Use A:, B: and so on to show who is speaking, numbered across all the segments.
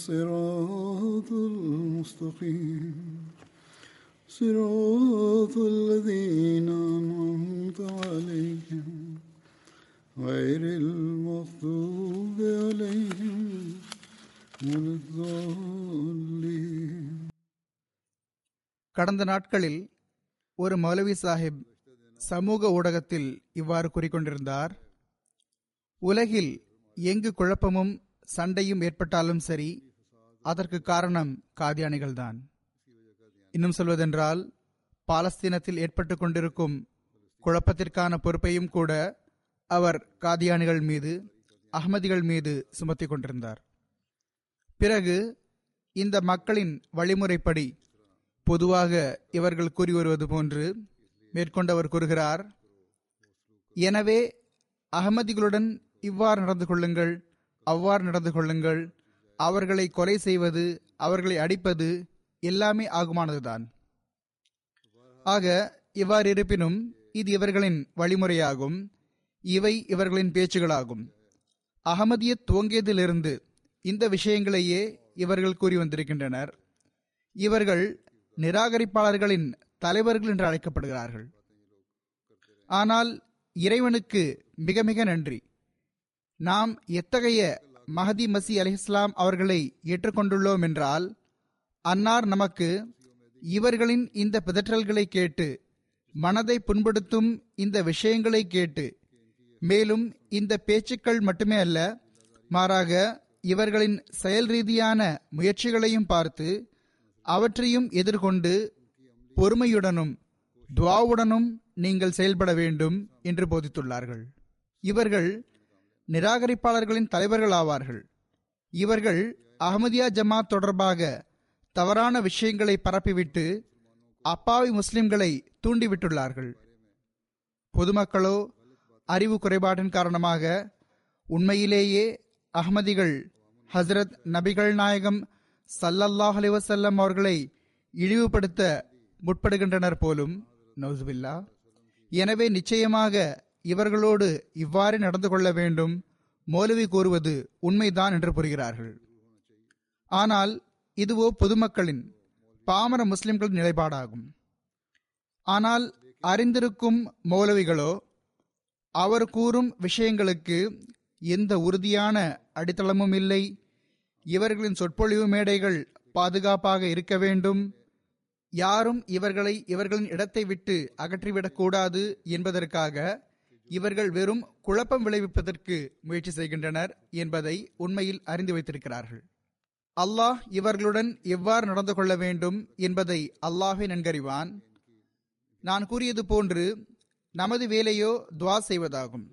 A: الصراط المستقيم صراط الذين أنعمت عليهم غير المغضوب عليهم ولا الضالين
B: கடந்த நாட்களில் ஒரு மௌலவி சாஹிப் சமூக ஊடகத்தில் இவ்வாறு கூறிக்கொண்டிருந்தார் உலகில் எங்கு குழப்பமும் சண்டையும் ஏற்பட்டாலும் சரி அதற்கு காரணம் காதியானிகள்தான். இன்னும் சொல்வதென்றால் பாலஸ்தீனத்தில் ஏற்பட்டு கொண்டிருக்கும் குழப்பத்திற்கான பொறுப்பையும் கூட அவர் காதியானிகள் மீது அகமதிகள் மீது சுமத்தி கொண்டிருந்தார். பிறகு இந்த மக்களின் வழிமுறைப்படி பொதுவாக இவர்கள் கூறி வருவது போன்று மேற்கொண்டவர் கூறுகிறார் எனவே அகமதிகளுடன் இவ்வாறு நடந்து கொள்ளுங்கள் அவ்வாறு நடந்து கொள்ளுங்கள் அவர்களை கொலை செய்வது அவர்களை அடிப்பது எல்லாமே ஆகுமானதுதான். ஆக இவ்வாறு இருப்பினும் இது இவர்களின் வழிமுறையாகும். இவை இவர்களின் பேச்சுகளாகும். அகமதிய துவங்கியதிலிருந்து இந்த விஷயங்களையே இவர்கள் கூறி வந்திருக்கின்றனர். இவர்கள் நிராகரிப்பாளர்களின் தலைவர்கள் என்று அழைக்கப்படுகிறார்கள். ஆனால் இறைவனுக்கு மிக மிக நன்றி. நாம் எத்தகைய மஹதி மசி அலிஹஸ்லாம் அவர்களை ஏற்றுக்கொண்டுள்ளோம் என்றால் அன்னார் நமக்கு இவர்களின் இந்த பிதற்றல்களை கேட்டு மனதை புண்படுத்தும் இந்த விஷயங்களை கேட்டு மேலும் இந்த பேச்சுக்கள் மட்டுமே அல்ல மாறாக இவர்களின் செயல் ரீதியான முயற்சிகளையும் பார்த்து அவற்றையும் எதிர்கொண்டு பொறுமையுடனும் துவாவுடனும் நீங்கள் செயல்பட வேண்டும் என்று போதித்துள்ளார்கள். இவர்கள் நிராகரிப்பாளர்களின் தலைவர்கள் ஆவார்கள் இவர்கள் அகமதியா ஜமாத் தொடர்பாக தவறான விஷயங்களை பரப்பிவிட்டு அப்பாவி முஸ்லிம்களை தூண்டிவிட்டுள்ளார்கள். பொதுமக்களோ அறிவு குறைபாட்டின் காரணமாக உண்மையிலேயே அகமதிகள் ஹசரத் நபிகள் நாயகம் சல்லல்லாஹ் அலிவசல்லம் அவர்களை இழிவுபடுத்த முற்படுகின்றனர் போலும் நௌசுபில்லா எனவே நிச்சயமாக இவர்களோடு இவ்வாறு நடந்து கொள்ள வேண்டும். மௌலவி கூறுவது உண்மைதான் என்று புரிகிறார்கள். ஆனால் இதுவோ பொதுமக்களின் பாமர முஸ்லிம்களின் நிலைப்பாடாகும். ஆனால் அறிந்திருக்கும் மௌலவிகளோ அவர் கூறும் விஷயங்களுக்கு எந்த உறுதியான அடித்தளமும் இல்லை. இவர்களின் சொற்பொழிவு மேடைகள் பாதுகாப்பாக இருக்க வேண்டும். யாரும் இவர்களை இவர்களின் இடத்தை விட்டு அகற்றிவிடக்கூடாது என்பதற்காக இவர்கள் வெறும் குழப்பம் விளைவிப்பதற்கு முயற்சி செய்கின்றனர் என்பதை உண்மையில் அறிந்து வைத்திருக்கிறார்கள். அல்லாஹ் இவர்களுடன் எவ்வாறு நடந்து கொள்ள வேண்டும் என்பதை அல்லாஹே நன்கறிவான். நான் கூறியது போன்று நமது வேலையோ துவா செய்வதாகும்.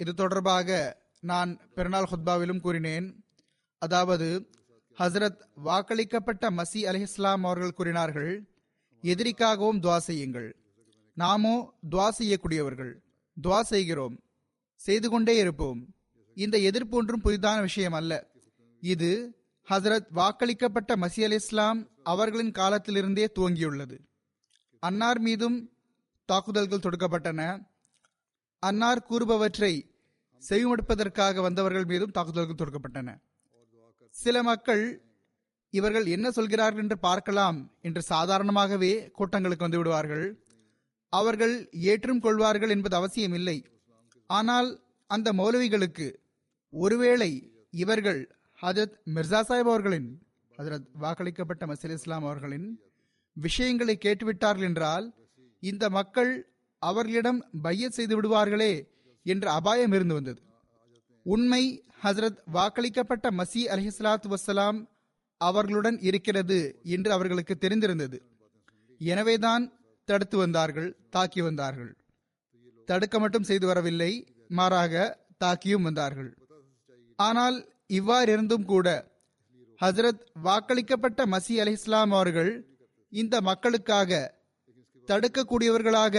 B: இது தொடர்பாக நான் பெருநாள் ஹுத்பாவிலும் கூறினேன். அதாவது ஹசரத் வாக்களிக்கப்பட்ட மசி அலி இஸ்லாம் அவர்கள் கூறினார்கள் எதிரிக்காகவும் துவா செய்யுங்கள். நாமோ துவா செய்யக்கூடியவர்கள். துவா செய்கிறோம் செய்து கொண்டே இருப்போம். இந்த எதிர்ப்பு ஒன்றும் புதிதான விஷயம் அல்ல. இது ஹசரத் வாக்களிக்கப்பட்ட மசி அலி இஸ்லாம் அவர்களின் காலத்திலிருந்தே துவங்கியுள்ளது. அன்னார் மீதும் தாக்குதல்கள் தொடுக்கப்பட்டன. அன்னார் கூறுபவற்றை செவிமடுப்பதற்காக வந்தவர்கள் மீதும் தாக்குதல்கள் தொடுக்கப்பட்டன. சில மக்கள் இவர்கள் என்ன சொல்கிறார்கள் என்று பார்க்கலாம் என்று சாதாரணமாகவே கூட்டங்களுக்கு வந்து விடுவார்கள். அவர்கள் ஏற்றும் கொள்வார்கள் என்பது அவசியமில்லை. ஆனால் அந்த மௌலவிகளுக்கு ஒருவேளை இவர்கள் ஹஜரத் மிர்சா சாஹிப் அவர்களின் ஹஜரத் வாக்களிக்கப்பட்ட மசீல் இஸ்லாம் அவர்களின் விஷயங்களை கேட்டுவிட்டார்கள் என்றால் இந்த மக்கள் அவர்களிடம் பைய செய்து விடுவார்களே என்ற அபாயம் இருந்து வந்தது. உண்மை ஹசரத் வாக்களிக்கப்பட்ட மசி அலிஹலாத் வசலாம் அவர்களுடன் இருக்கிறது என்று அவர்களுக்கு தெரிந்திருந்தது. எனவேதான் தடுத்து வந்தார்கள் தாக்கி வந்தார்கள். தடுக்க மட்டும் செய்து வரவில்லை மாறாக தாக்கியும் வந்தார்கள். ஆனால் இவ்வாறு இருந்தும் கூட ஹசரத் வாக்களிக்கப்பட்ட மசி அலி இஸ்லாம் அவர்கள் இந்த மக்களுக்காக தடுக்கக்கூடியவர்களாக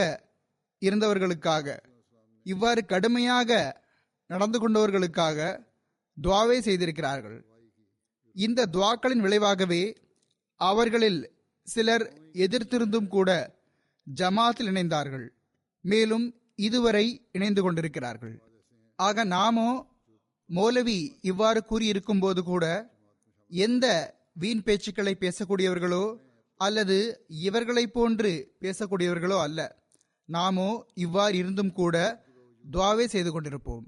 B: இருந்தவர்களுக்காக இவ்வாறு கடுமையாக நடந்து கொண்டவர்களுக்காக துவாவை செய்திருக்கிறார்கள். இந்த துவாக்களின் விளைவாகவே அவர்களில் சிலர் எதிர்த்திருந்தும் கூட ஜமாத்தில் இணைந்தார்கள். மேலும் இதுவரை இணைந்து கொண்டிருக்கிறார்கள். ஆக நாமோ மௌலவி இவ்வாறு கூறியிருக்கும் போது கூட எந்த வீண் பேச்சுக்களை பேசக்கூடியவர்களோ அல்லது இவர்களை போன்று பேசக்கூடியவர்களோ அல்ல. நாமோ இவ்வாறு இருந்தும் கூட துவாவே செய்து கொண்டிருப்போம்.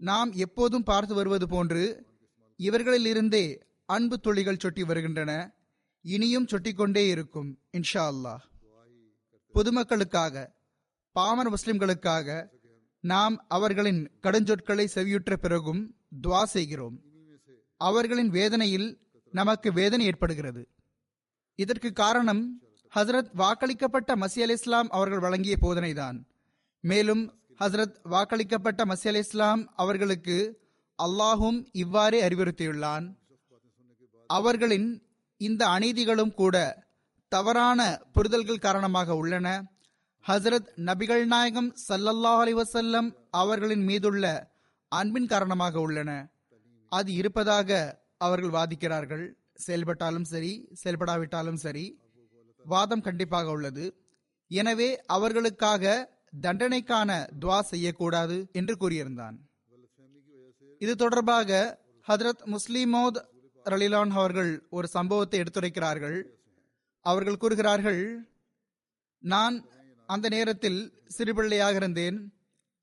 B: நாம் எப்போதும் பார்த்து வருவது போன்று இவர்களிலிருந்தே அன்பு துளிகள் சொட்டி வருகின்றன. இனியும் சொட்டிக்கொண்டே இருக்கும் இன்ஷா அல்லாஹ். பொதுமக்களுக்காக பாமர முஸ்லிம்களுக்காக நாம் அவர்களின் கடுஞ்சொற்களை செவியுற்ற பிறகும் துவா செய்கிறோம். அவர்களின் வேதனையில் நமக்கு வேதனை ஏற்படுகிறது. இதற்கு காரணம் ஹசரத் வாக்களிக்கப்பட்ட மசி அலி இஸ்லாம் அவர்கள் வழங்கிய போதனைதான். மேலும் ஹசரத் வாக்களிக்கப்பட்ட மசி அலி இஸ்லாம் அவர்களுக்கு அல்லாஹும் இவ்வாறே அறிவுறுத்தியுள்ளான். அவர்களின் இந்த அநீதிகளும் கூட தவறான புரிதல்கள் காரணமாக உள்ளன. ஹசரத் நபிகள் நாயகம் சல்லல்லாஹ் அலி வசல்லம் அவர்களின் மீதுள்ள அன்பின் காரணமாக உள்ளன. அது இருப்பதாக அவர்கள் வாதிக்கிறார்கள். செயல்பட்டாலும் சரி செயல்படாவிட்டாலும் சரி வாதம் கண்டிப்பாக உள்ளது. எனவே அவர்களுக்காக தண்டனைக்கான துவா செய்யக்கூடாது என்று கூறியிருந்தான். இது தொடர்பாக ஹதரத் முஸ்லிமோத் ரலிலான் அவர்கள் ஒரு சம்பவத்தை எடுத்துரைக்கிறார்கள். அவர்கள் கூறுகிறார்கள் நான் அந்த நேரத்தில் சிறுபிள்ளையாக இருந்தேன்.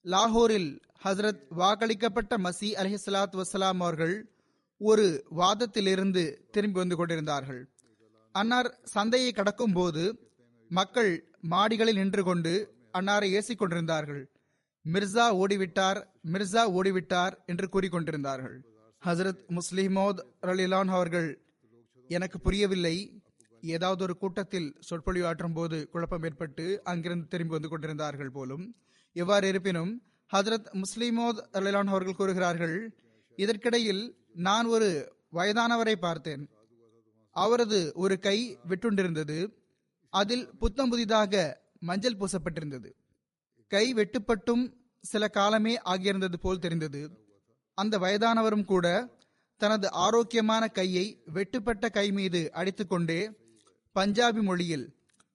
B: லாகூரில் ஹசரத் வாக்களிக்கப்பட்ட மசி அலிஹலாத் வசலாம் அவர்கள் ஒரு வாதத்திலிருந்து திரும்பி வந்து கொண்டிருந்தார்கள். அன்னார் சந்தையை கடக்கும் போது மக்கள் மாடிகளில் நின்று கொண்டு அன்னாரை ஏசிக் கொண்டிருந்தார்கள். மிர்சா ஓடிவிட்டார் மிர்சா ஓடிவிட்டார் என்று கூறிக்கொண்டிருந்தார்கள் ஹசரத் முஸ்லிமோத் ரலிலான் அவர்கள் எனக்கு புரியவில்லை. ஏதாவது ஒரு கூட்டத்தில் சொற்பொழிவாற்றும் போது குழப்பம் ஏற்பட்டு அங்கிருந்து திரும்பி வந்து கொண்டிருந்தார்கள் போலும். எவ்வாறு இருப்பினும் ஹசரத் முஸ்லிமோத் அலிலான் அவர்கள் கூறுகிறார்கள் இதற்கிடையில் நான் ஒரு வயதானவரை பார்த்தேன். அவரது ஒரு கை வெட்டுண்டிருந்தது. அதில் புத்தம் புதிதாக மஞ்சள் பூசப்பட்டிருந்தது. கை வெட்டுப்பட்டும் சில காலமே ஆகியிருந்தது போல் தெரிந்தது. அந்த வயதானவரும் கூட தனது ஆரோக்கியமான கையை வெட்டுப்பட்ட கை மீது அடித்துக்கொண்டே பஞ்சாபி மொழியில்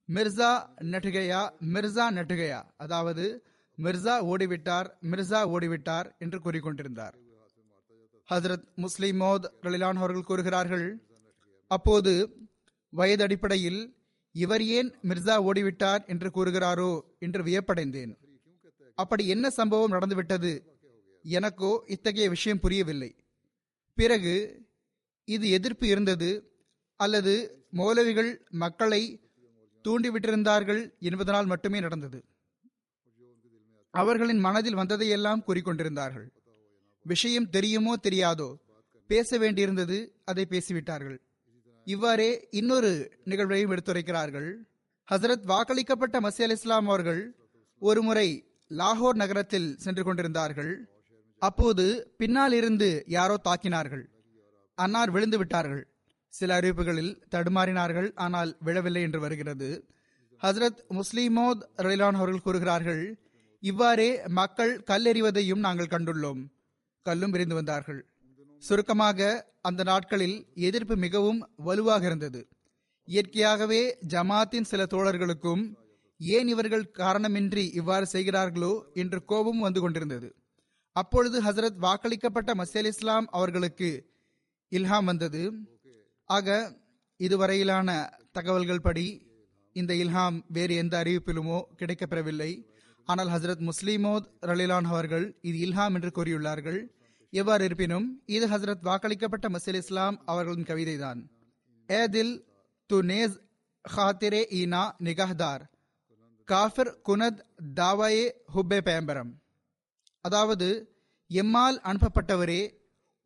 B: மிர்சா நட்டுகையா மிர்சா நட்டுகையா. அதாவது மிர்சா ஓடிவிட்டார் மிர்சா ஓடிவிட்டார் என்று கூறிக்கொண்டிருந்தார். ஹசரத் முஸ்லிம் மோத் ரலிலான் அவர்கள் கூறுகிறார்கள் அப்போது வயது அடிப்படையில் இவர் ஏன் மிர்சா ஓடிவிட்டார் என்று கூறுகிறாரோ என்று வியப்படைந்தேன். அப்படி என்ன சம்பவம் நடந்துவிட்டது எனக்கோ இத்தகைய விஷயம் புரியவில்லை. பிறகு இது எதிர்ப்பு இருந்தது அல்லது மௌலவிகள் மக்களை தூண்டிவிட்டிருந்தார்கள் என்பதனால் மட்டுமே நடந்தது. அவர்களின் மனதில் வந்ததையெல்லாம் கூறிக்கொண்டிருந்தார்கள். விஷயம் தெரியுமோ தெரியாதோ பேச வேண்டியிருந்தது அதை பேசிவிட்டார்கள். இவ்வாறே இன்னொரு நிகழ்வையும் எடுத்துரைக்கிறார்கள். ஹசரத் வாக்களிக்கப்பட்ட மசி அலி இஸ்லாம் அவர்கள் ஒருமுறை லாகோர் நகரத்தில் சென்று கொண்டிருந்தார்கள். அப்போது பின்னால் இருந்து யாரோ தாக்கினார்கள். அன்னார் விழுந்து விட்டார்கள். சில அறிவிப்புகளில் தடுமாறினார்கள் ஆனால் விழவில்லை என்று வருகிறது. ஹசரத் முஸ்லிமோத் ரலிலான் அவர்கள் கூறுகிறார்கள் இவ்வாறே மக்கள் கல்லெறிவதையும் நாங்கள் கண்டுள்ளோம். கல்லும் விரிந்து வந்தார்கள். சுருக்கமாக அந்த நாட்களில் எதிர்ப்பு மிகவும் வலுவாக இருந்தது. இயற்கையாகவே ஜமாத்தின் சில தோழர்களுக்கும் ஏன் இவர்கள் காரணமின்றி இவ்வாறு செய்கிறார்களோ என்று கோபம் வந்து கொண்டிருந்தது. அப்பொழுது ஹசரத் வாக்களிக்கப்பட்ட மசேல் இஸ்லாம் அவர்களுக்கு இல்ஹாம் வந்தது. ஆக இதுவரையிலான தகவல்கள் படி இந்த இல்ஹாம் வேறு எந்த அறிவிப்பிலுமோ கிடைக்கப்பெறவில்லை. ஆனால் ஹசரத் முஸ்லிமோத் ரலிலான் அவர்கள் இது இல்ஹாம் என்று கூறியுள்ளார்கள். எவ்வாறு இருப்பினும் இது ஹசரத் வாக்களிக்கப்பட்ட மசீல் இஸ்லாம் அவர்களின் கவிதைதான். ஏதில் து நேஸ் ஹாத்திரே ஈனா நிகாஹ்தார். காஃபிர் குனத் தாவாயே ஹுப்பே பேம்பரம். அதாவது எம்மால் அனுப்பப்பட்டவரே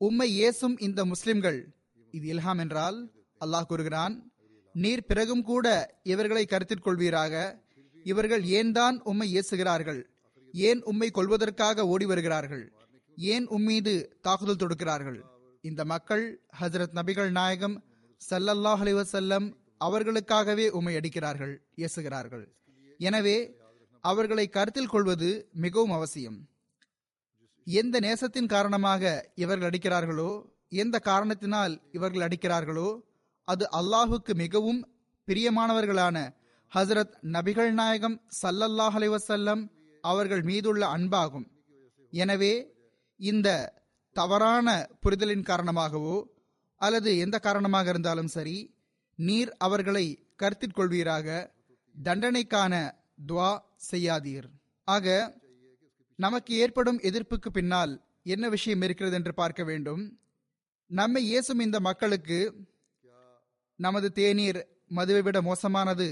B: உம்மை ஏசும் இந்த முஸ்லிம்கள் இது இல்ஹாம் என்றால் அல்லாஹ் கூறுகிறான் நீர் பிறகும் கூட இவர்களை கருத்தில் கொள்வீராக இவர்கள் ஏன் தான் உம்மை ஏசுகிறார்கள்? ஏன் உம்மை கொள்வதற்காக ஓடி வருகிறார்கள்? ஏன் உம்மீது தாக்குதல் தொடுக்கிறார்கள்? இந்த மக்கள் ஹஜரத் நபிகள் நாயகம் சல்லல்லாஹ் அலிவசல்லம் அவர்களுக்காகவே உம்மை அடிக்கிறார்கள் ஏசுகிறார்கள். எனவே அவர்களை கருத்தில் கொள்வது மிகவும் அவசியம். எந்த நேசத்தின் காரணமாக இவர்கள் அடிக்கிறார்களோ எந்த காரணத்தினால் இவர்கள் அடிக்கிறார்களோ அது அல்லாஹுக்கு மிகவும் பிரியமானவர்களான ஹசரத் நபிகள் நாயகம் சல்லல்லாஹ் அலைவசல்லம் அவர்கள் மீதுள்ள அன்பாகும். எனவே இந்த தவறான புரிதலின் காரணமாகவோ அல்லது எந்த காரணமாக இருந்தாலும் சரி நீர் அவர்களை கருத்தில் கொள்வீராக தண்டனைக்கான துவா செய்யாதீர். ஆக நமக்கு ஏற்படும் எதிர்ப்புக்கு பின்னால் என்ன விஷயம் இருக்கிறது என்று பார்க்க வேண்டும். நம்மை இயேசும் இந்த மக்களுக்கு நமது தேநீர் மதுவை விட மோசமானது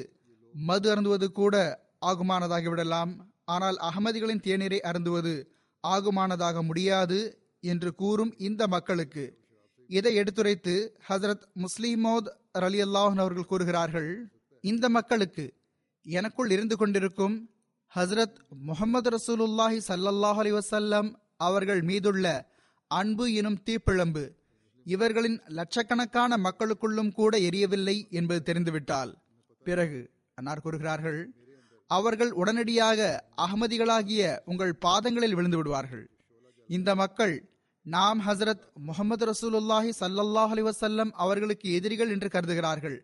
B: மது அருந்துவது கூட ஆகுமானதாகிவிடலாம் ஆனால் அகமதிகளின் தேநீரை அருந்துவது ஆகுமானதாக முடியாது என்று கூறும் இந்த மக்களுக்கு. இதை எடுத்துரைத்து ஹசரத் முஸ்லிமோத் அலி அல்லாஹன் அவர்கள் கூறுகிறார்கள் இந்த மக்களுக்கு எனக்குள் இருந்து கொண்டிருக்கும் ஹசரத் முகமது ரசூலுல்லாஹி சல்லல்லாஹ் அலி வசல்லம் அவர்கள் மீதுள்ள அன்பு எனும் தீப்பிழம்பு இவர்களின் லட்சக்கணக்கான மக்களுக்குள்ளும் கூட எரியவில்லை என்பது தெரிந்துவிட்டால். பிறகு அன்னார் கூறுகிறார்கள் அவர்கள் உடனடியாக அகமதிகளாகிய உங்கள் பாதங்களில் விழுந்து விடுவார்கள். இந்த மக்கள் நாம் ஹசரத் முகமது ரசூலுல்லாஹி சல்லல்லாஹ் அலி வசல்லம் அவர்களுக்கு எதிரிகள் என்று கருதுகிறார்கள்.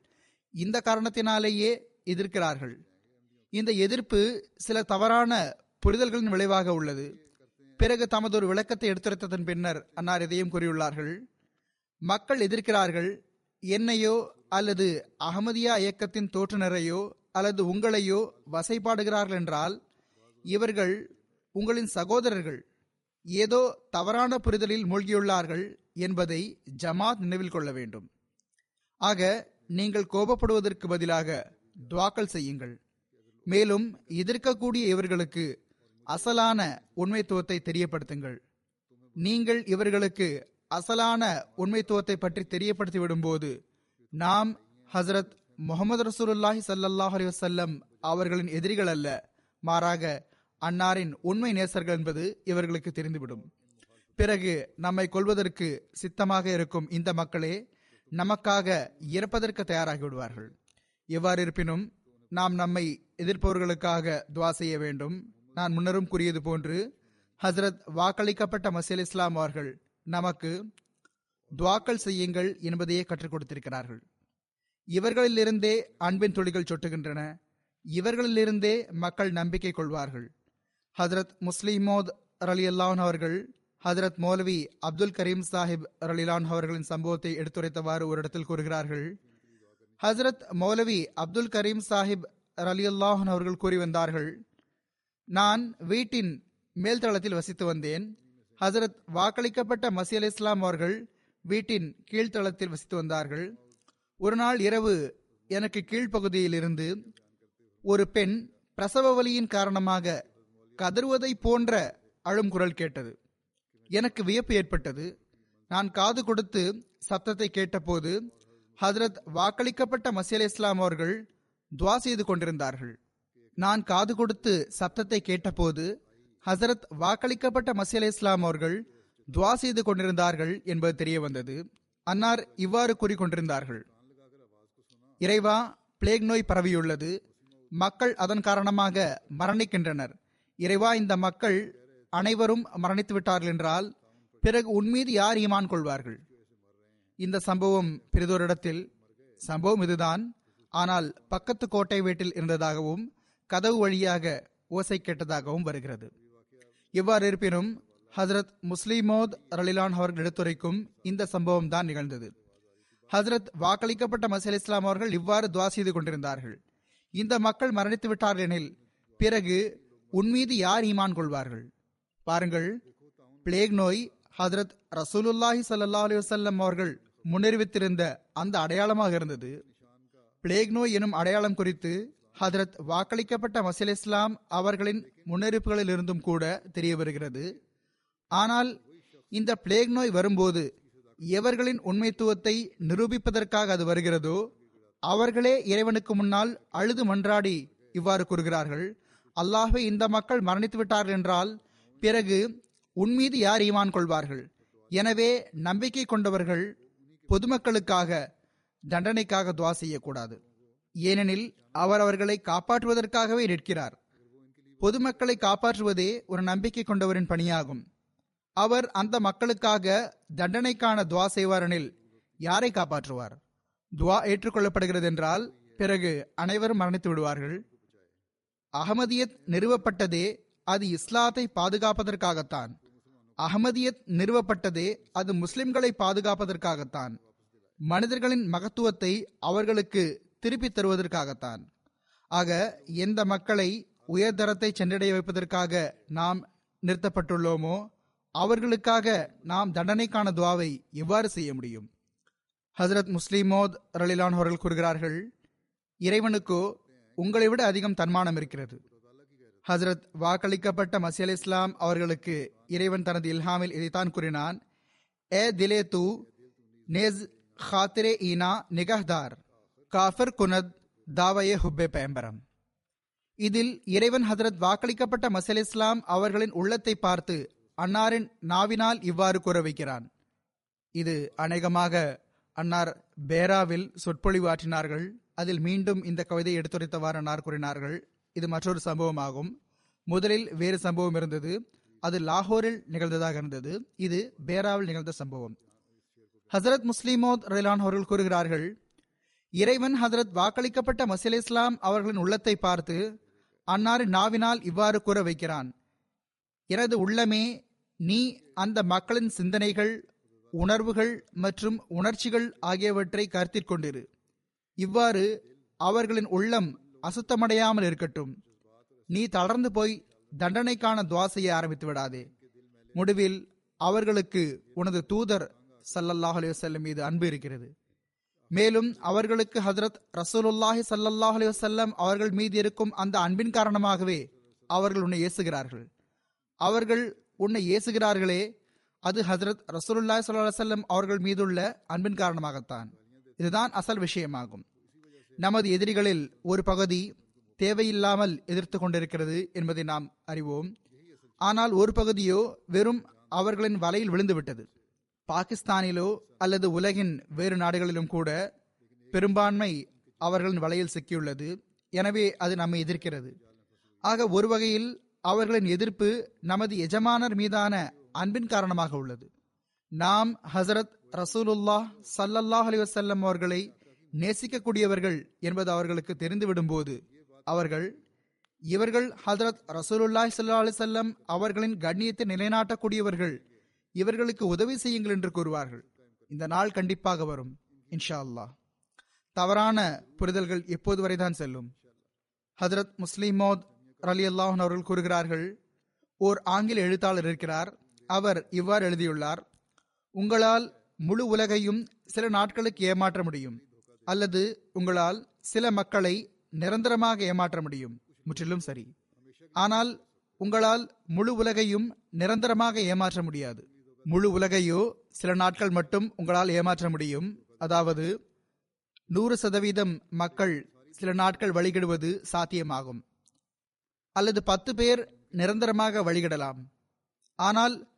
B: இந்த காரணத்தினாலேயே எதிர்க்கிறார்கள். இந்த எதிர்ப்பு சில தவறான புரிதல்களின் விளைவாக உள்ளது. பிறகு தமது ஒரு விளக்கத்தை எடுத்துரைத்ததன் பின்னர் அன்னார் இதையும் கூறியுள்ளார்கள் மக்கள் எதிர்க்கிறார்கள் என்னையோ அல்லது அகமதியா இயக்கத்தின் தோற்றுநரையோ அல்லது உங்களையோ வசைப்பாடுகிறார்கள் என்றால் இவர்கள் உங்களின் சகோதரர்கள் ஏதோ தவறான புரிதலில் மூழ்கியுள்ளார்கள் என்பதை ஜமாத் நினைவில் கொள்ள வேண்டும். ஆக நீங்கள் கோபப்படுவதற்கு பதிலாக துவாக்கல் செய்யுங்கள். மேலும் எதிர்க்கக்கூடிய இவர்களுக்கு அசலான உண்மைத்துவத்தை தெரியப்படுத்துங்கள். நீங்கள் இவர்களுக்கு அசலான உண்மைத்துவத்தை பற்றி தெரியப்படுத்தி விடும்போது நாம் ஹசரத் முகமது ரசூலுல்லாஹி சல்லாஹ் அலி வசல்லம் அவர்களின் எதிரிகள் அல்ல. மாறாக அன்னாரின் உண்மை நேசர்கள் என்பது இவர்களுக்கு தெரிந்துவிடும். பிறகு நம்மை கொள்வதற்கு சித்தமாக இருக்கும் இந்த மக்களே நமக்காக இறப்பதற்கு தயாராகி விடுவார்கள். எவ்வாறு இருப்பினும் நாம் நம்மை எதிர்ப்பவர்களுக்காக துவா செய்ய வேண்டும். நான் முன்னரும் கூறியது போன்று ஹசரத் வாக்களிக்கப்பட்ட மசீல் இஸ்லாம் அவர்கள் நமக்கு துவாக்கள் செய்யுங்கள் என்பதையே கற்றுக் கொடுத்திருக்கிறார்கள். இவர்களிலிருந்தே அன்பின் துளிகள் சொட்டுகின்றன. இவர்களிலிருந்தே மக்கள் நம்பிக்கை கொள்வார்கள். ஹதரத் முஸ்லிமோத் ரலியல்லான் அவர்கள் ஹதரத் மௌலவி அப்துல் கரீம் சாஹிப் ரலிலான் அவர்களின் சம்பவத்தை எடுத்துரைத்தவாறு ஒரு இடத்தில் கூறுகிறார்கள். ஹசரத் மௌலவி அப்துல் கரீம் சாஹிப் ரலியுல்லாஹன் அவர்கள் கூறி வந்தார்கள் நான் வீட்டின் மேல்தளத்தில் வசித்து வந்தேன். ஹசரத் வாக்களிக்கப்பட்ட மசி அலி இஸ்லாம் அவர்கள் வீட்டின் கீழ்த்தளத்தில் வசித்து வந்தார்கள். ஒரு நாள் இரவு எனக்கு கீழ்ப்பகுதியில் இருந்து ஒரு பெண் பிரசவ வலியின் காரணமாக கதறுவதை போன்ற அழும் குரல் கேட்டது. எனக்கு வியப்பு ஏற்பட்டது. நான் காது கொடுத்து சத்தத்தை கேட்டபோது ஹதரத் வாக்களிக்கப்பட்ட மசீல் இஸ்லாம் அவர்கள் துவா செய்து கொண்டிருந்தார்கள். நான் காது கொடுத்து சத்தத்தை கேட்டபோது ஹசரத் வாக்களிக்கப்பட்ட மசீல் இஸ்லாம் அவர்கள் துவா செய்து கொண்டிருந்தார்கள் என்பது தெரிய வந்தது. அன்னார் இவ்வாறு கூறிக்கொண்டிருந்தார்கள். இறைவா பிளேக் நோய் பரவியுள்ளது. மக்கள் அதன் காரணமாக மரணிக்கின்றனர். இறைவா இந்த மக்கள் அனைவரும் மரணித்து விட்டார்கள் என்றால் பிறகு உன்மீது யார் ஈமான் கொள்வார்கள்? இந்த சம்பவம் பிரிதோரிடத்தில் சம்பவம் இதுதான். ஆனால் பக்கத்து கோட்டை வீட்டில் இருந்ததாகவும் கதவு வழியாக ஓசை கேட்டதாகவும் வருகிறது. இவ்வாறு இருப்பினும் ஹசரத் முஸ்லிமோத் ரலிலான் அவர்கள் எடுத்துரைக்கும் இந்த சம்பவம் தான் நிகழ்ந்தது. ஹசரத் வாக்களிக்கப்பட்ட மசீல் இஸ்லாம் அவர்கள் இவ்வாறு துவா செய்து கொண்டிருந்தார்கள். இந்த மக்கள் மரணித்து விட்டார்கள் எனில் பிறகு உன்மீது யார் ஈமான் கொள்வார்கள்? பாருங்கள் பிளேக் நோய் ஹதரத் ரசூலுல்லாஹி சல்லா அலி வசல்லம் அவர்கள் முன்னறிவித்திருந்த அந்த அடையாளமாக இருந்தது. பிளேக் நோய் எனும் அடையாளம் குறித்து ஹதரத் வாக்களிக்கப்பட்ட மசீல் இஸ்லாம் அவர்களின் முன்னறிவிப்புகளில் இருந்தும் கூட தெரிய வருகிறது ஆனால் இந்த பிளேக் நோய் வரும்போது எவர்களின் உண்மைத்துவத்தை நிரூபிப்பதற்காக அது வருகிறதோ அவர்களே இறைவனுக்கு முன்னால் அழுது மன்றாடி இவ்வாறு கூறுகிறார்கள். அல்லாஹே இந்த மக்கள் மரணித்து விட்டார்கள் என்றால் பிறகு உன்மீது யார் ஈமான் கொள்வார்கள்? எனவே நம்பிக்கை கொண்டவர்கள் பொதுமக்களுக்காக தண்டனைக்காக துவா செய்யக்கூடாது. ஏனெனில் அவர் அவர்களை காப்பாற்றுவதற்காகவே நிற்கிறார். பொதுமக்களை காப்பாற்றுவதே ஒரு நம்பிக்கை கொண்டவரின் பணியாகும். அவர் அந்த மக்களுக்காக தண்டனைக்கான துவா செய்வாரெனில் யாரை காப்பாற்றுவார்? துவா ஏற்றுக்கொள்ளப்படுகிறது என்றால் பிறகு அனைவரும் மரணித்து விடுவார்கள். அகமதியத் நிறுவப்பட்டதே அது இஸ்லாத்தை பாதுகாப்பதற்காகத்தான். அகமதியத் நிறுவப்பட்டதே அது முஸ்லிம்களை பாதுகாப்பதற்காகத்தான். மனிதர்களின் மகத்துவத்தை அவர்களுக்கு திருப்பித் தருவதற்காகத்தான். ஆக எந்த மக்களை உயர்தரத்தை சென்றடைய வைப்பதற்காக நாம் நிறுத்தப்பட்டுள்ளோமோ அவர்களுக்காக நாம் தண்டனைக்கான துவாவை எவ்வாறு செய்ய முடியும்? ஹசரத் முஸ்லிமோத் ரலிலான் அவர்கள் கூறுகிறார்கள் இறைவனுக்கோ உங்களை விட அதிகம் தன்மானம் இருக்கிறது. ஹசரத் வாக்களிக்கப்பட்ட மசி அலி இஸ்லாம் அவர்களுக்கு இறைவன் தனது இல்ஹாமில் இதைத்தான் கூறினான் ஏ திலே தூ நேஸ் ஹாத்திரே ஈனா நிகஹ்தார். காஃபர் குனத் தாவயே ஹுப்பே பயம்பரம் இதில் இறைவன் ஹதரத் வாக்களிக்கப்பட்ட மசல் இஸ்லாம் அவர்களின் உள்ளத்தை பார்த்து அன்னாரின் நாவினால் இவ்வாறு கூற வைக்கிறான் இது அநேகமாக அன்னார் பேராவில் சொற்பொழிவு ஆற்றினார்கள். அதில் மீண்டும் இந்த கவிதையை எடுத்துரைத்தவாறு அன்னார் கூறினார்கள். இது மற்றொரு சம்பவமாகும். முதலில் வேறு சம்பவம் இருந்தது. அது லாகூரில் நிகழ்ந்ததாக இருந்தது. இது பேராவில் நிகழ்ந்த சம்பவம். ஹசரத் முஸ்லிமோத் ரலான் அவர்கள் கூறுகிறார்கள் இறைவன் ஹதரத் வாக்களிக்கப்பட்ட மசீல் இஸ்லாம் அவர்களின் உள்ளத்தை பார்த்து அன்னாரின் நாவினால் இவ்வாறு கூற வைக்கிறான். எனது உள்ளமே நீ அந்த மக்களின் சிந்தனைகள் உணர்வுகள் மற்றும் உணர்ச்சிகள் ஆகியவற்றை கருத்தில் கொண்டிரு. இவ்வாறு அவர்களின் உள்ளம் அசுத்தமடையாமல் இருக்கட்டும். நீ தளர்ந்து போய் தண்டனைக்கான துவா செய்ய ஆரம்பித்து விடாதே. முடிவில் அவர்களுக்கு உனது தூதர் சல்லல்லாஹ் அலுவலம் மீது அன்பு இருக்கிறது. மேலும் அவர்களுக்கு ஹசரத் ரசூலுல்லாஹி சல்லாஹ் அலி அவர்கள் மீது இருக்கும் அந்த அன்பின் காரணமாகவே அவர்கள் உன்னை ஏசுகிறார்கள். அவர்கள் உன்னை ஏசுகிறார்களே அது ஹசரத் ரசூலுல்லாஹி ஸல்லல்லாஹு அலைஹி அவர்கள் மீதுள்ள அன்பின் காரணமாகத்தான். இதுதான் அசல் விஷயமாகும். நமது எதிரிகளில் ஒரு பகுதி தேவையில்லாமல் எதிர்த்து கொண்டிருக்கிறது என்பதை நாம் அறிவோம். ஆனால் ஒரு பகுதியோ வெறும் அவர்களின் வலையில் விழுந்துவிட்டது. பாகிஸ்தானிலோ அல்லது உலகின் வேறு நாடுகளிலும் கூட பெரும்பான்மை அவர்களின் வலையில் சிக்கியுள்ளது. எனவே அது நம்மை எதிர்க்கிறது. ஆக ஒரு வகையில் அவர்களின் எதிர்ப்பு நமது எஜமானர் மீதான அன்பின் காரணமாக உள்ளது. நாம் ஹசரத் ரசூலுல்லாஹ் சல்லல்லாஹ் அலி வசல்லம் அவர்களை நேசிக்கக்கூடியவர்கள் என்பது அவர்களுக்கு தெரிந்துவிடும் போது அவர்கள் இவர்கள் ஹசரத் ரசூலுல்லாஹ் சல்லா அலிசல்லம் அவர்களின் கண்ணியத்தை நிலைநாட்டக்கூடியவர்கள் இவர்களுக்கு உதவி செய்யுங்கள் என்று கூறுவார்கள். இந்த நாள் கண்டிப்பாக வரும் இன்ஷா அல்லாஹ் தவறான புரிதல்கள் எப்போது வரைதான் செல்லும்? ஹதரத் முஸ்லிமோத் அலி அல்லாஹன் அவர்கள் கூறுகிறார்கள் ஓர் ஆங்கில எழுத்தாளர் இருக்கிறார் அவர் இவ்வாறு எழுதியுள்ளார் உங்களால் முழு உலகையும் சில நாட்களுக்கு ஏமாற்ற முடியும் அல்லது உங்களால் சில மக்களை நிரந்தரமாக ஏமாற்ற முடியும் முற்றிலும் சரி. ஆனால் உங்களால் முழு உலகையும் நிரந்தரமாக ஏமாற்ற முடியாது. முழு உலகையோ சில நாட்கள் மட்டும் உங்களால் ஏமாற்ற முடியும். அதாவது நூறு சதவீதம் மக்கள் சில நாட்கள் வழிகிடுவது சாத்தியமாகும். அல்லது பத்து பேர் நிரந்தரமாக வழிகிடலாம். ஆனால்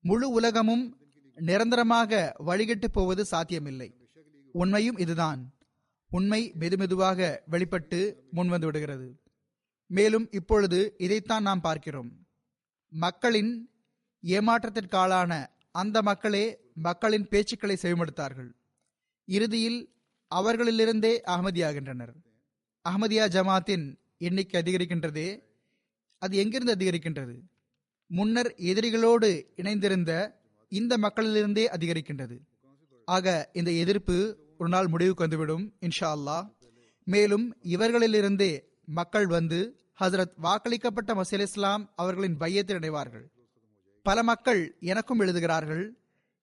B: முழு உலகமும் நிரந்தரமாக வழிகிட்டு போவது சாத்தியமில்லை. உண்மையும் இதுதான். உண்மை மெதுமெதுவாக வெளிப்பட்டு முன்வந்து விடுகிறது. மேலும் இப்பொழுது இதைத்தான் நாம் பார்க்கிறோம். மக்களின் ஏமாற்றத்திற்காளான அந்த மக்களே மக்களின் பேச்சுக்களை செவிமடுத்தார்கள். இறுதியில் அவர்களிலிருந்தே அகமதியாகின்றனர். அகமதியா ஜமாத்தின் எண்ணிக்கை அதிகரிக்கின்றதே அது எங்கிருந்து அதிகரிக்கின்றது? முன்னர் எதிரிகளோடு இணைந்திருந்த இந்த மக்களிலிருந்தே அதிகரிக்கின்றது. ஆக இந்த எதிர்ப்பு ஒரு நாள் முடிவுக்கு வந்துவிடும் இன்ஷா அல்லாஹ். மேலும் இவர்களிலிருந்தே மக்கள் வந்து ஹசரத் வாக்களிக்கப்பட்ட மசீல் இஸ்லாம் அவர்களின் பையத்தில் அடைவார்கள் பல மக்கள் எனக்கும் எழுதுகிறார்கள்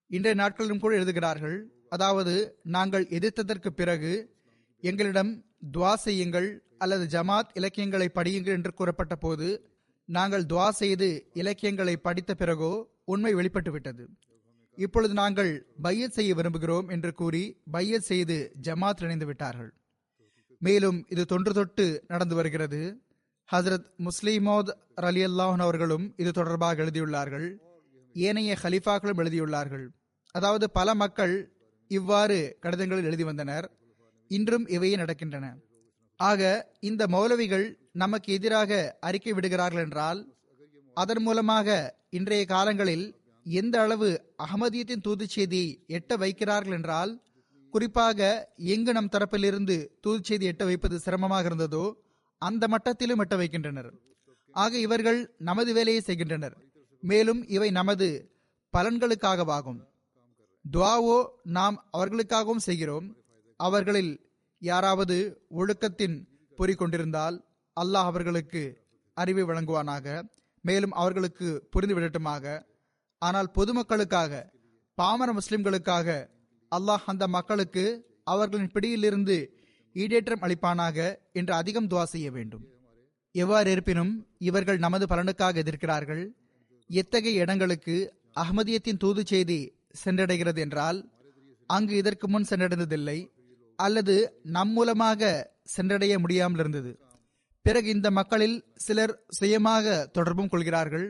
B: இன்றைய நாட்களிலும் கூட எழுதுகிறார்கள். அதாவது நாங்கள் எதிர்த்ததற்கு பிறகு எங்களிடம் துவா செய்யுங்கள் அல்லது ஜமாத் இலக்கியங்களை படியுங்கள் என்று கூறப்பட்ட போது நாங்கள் துவா செய்து இலக்கியங்களை படித்த பிறகோ உண்மை வெளிப்பட்டுவிட்டது. இப்பொழுது நாங்கள் பையத் செய்ய விரும்புகிறோம் என்று கூறி பையத் செய்து ஜமாத் இணைந்து விட்டார்கள் மேலும் இது தொன்று தொட்டு நடந்து வருகிறது. ஹசரத் முஸ்லிமோத் அலி அல்லாஹன் அவர்களும் இது தொடர்பாக எழுதியுள்ளார்கள். ஏனைய ஹலிஃபாக்களும் எழுதியுள்ளார்கள். அதாவது பல மக்கள் இவ்வாறு கடிதங்களில் எழுதி வந்தனர். இன்றும் இவையே நடக்கின்றன. ஆக இந்த மௌலவிகள் நமக்கு எதிராக அறிக்கை விடுகிறார்கள் என்றால் அதன் மூலமாக இன்றைய காலங்களில் எந்த அளவு அகமதியத்தின் தூது செய்தியை எட்ட வைக்கிறார்கள் என்றால் குறிப்பாக எங்கு நம் தரப்பிலிருந்து தூது செய்தி எட்ட வைப்பது சிரமமாக இருந்ததோ அந்த மட்டத்திலும் எட்ட வைக்கின்றனர். ஆக இவர்கள் நமது வேலையை செய்கின்றனர். மேலும் இவை நமது பலன்களுக்காகவாகும். துவாவோ நாம் அவர்களுக்காகவும் செய்கிறோம். அவர்களில் யாராவது ஒழுக்கத்தின் பொறி கொண்டிருந்தால் அல்லாஹ் அவர்களுக்கு அறிவை வழங்குவானாக. மேலும் அவர்களுக்கு புரிந்துவிடட்டுமாக ஆனால் பொதுமக்களுக்காக பாமர முஸ்லிம்களுக்காக அல்லாஹ் அந்த மக்களுக்கு அவர்களின் பிடியிலிருந்து ஈடேற்றம் அளிப்பானாக என்று அதிகம் துவா செய்ய வேண்டும். எவ்வாறு இருப்பினும் இவர்கள் நமது பலனுக்காக எதிர்க்கிறார்கள். எத்தகைய இடங்களுக்கு அகமதியத்தின் தூது செய்தி சென்றடைகிறது என்றால் அங்கு இதற்கு முன் சென்றடைந்ததில்லை அல்லது நம் மூலமாக சென்றடைய முடியாமல் இருந்தது. பிறகு இந்த மக்களில் சிலர் சுயமாக தொடர்பும் கொள்கிறார்கள்.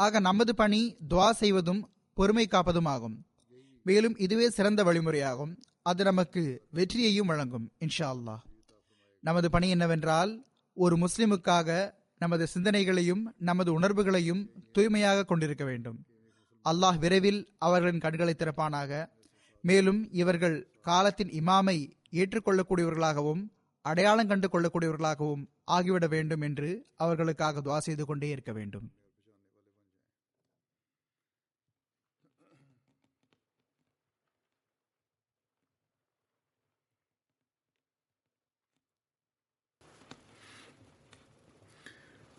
B: ஆக நமது பணி துவா செய்வதும் பொறுமை காப்பதும் ஆகும் மேலும் இதுவே சிறந்த வழிமுறையாகும். அது நமக்கு வெற்றியையும் வழங்கும் இன்ஷா அல்லாஹ் நமது பணி என்னவென்றால் ஒரு முஸ்லிமுக்காக நமது சிந்தனைகளையும் நமது உணர்வுகளையும் தூய்மையாக கொண்டிருக்க வேண்டும். அல்லாஹ் விரைவில் அவர்களின் கண்களை திறப்பானாக. மேலும் இவர்கள் காலத்தின் இமாமை ஏற்றுக்கொள்ளக்கூடியவர்களாகவும் அடையாளம் கண்டு கொள்ளக்கூடியவர்களாகவும் ஆகிவிட வேண்டும் என்று அவர்களுக்காக துவா செய்து கொண்டே இருக்க வேண்டும்.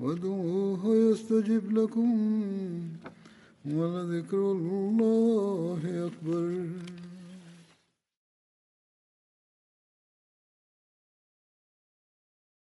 A: وادعوه يستجب لكم ولذكر الله أكبر.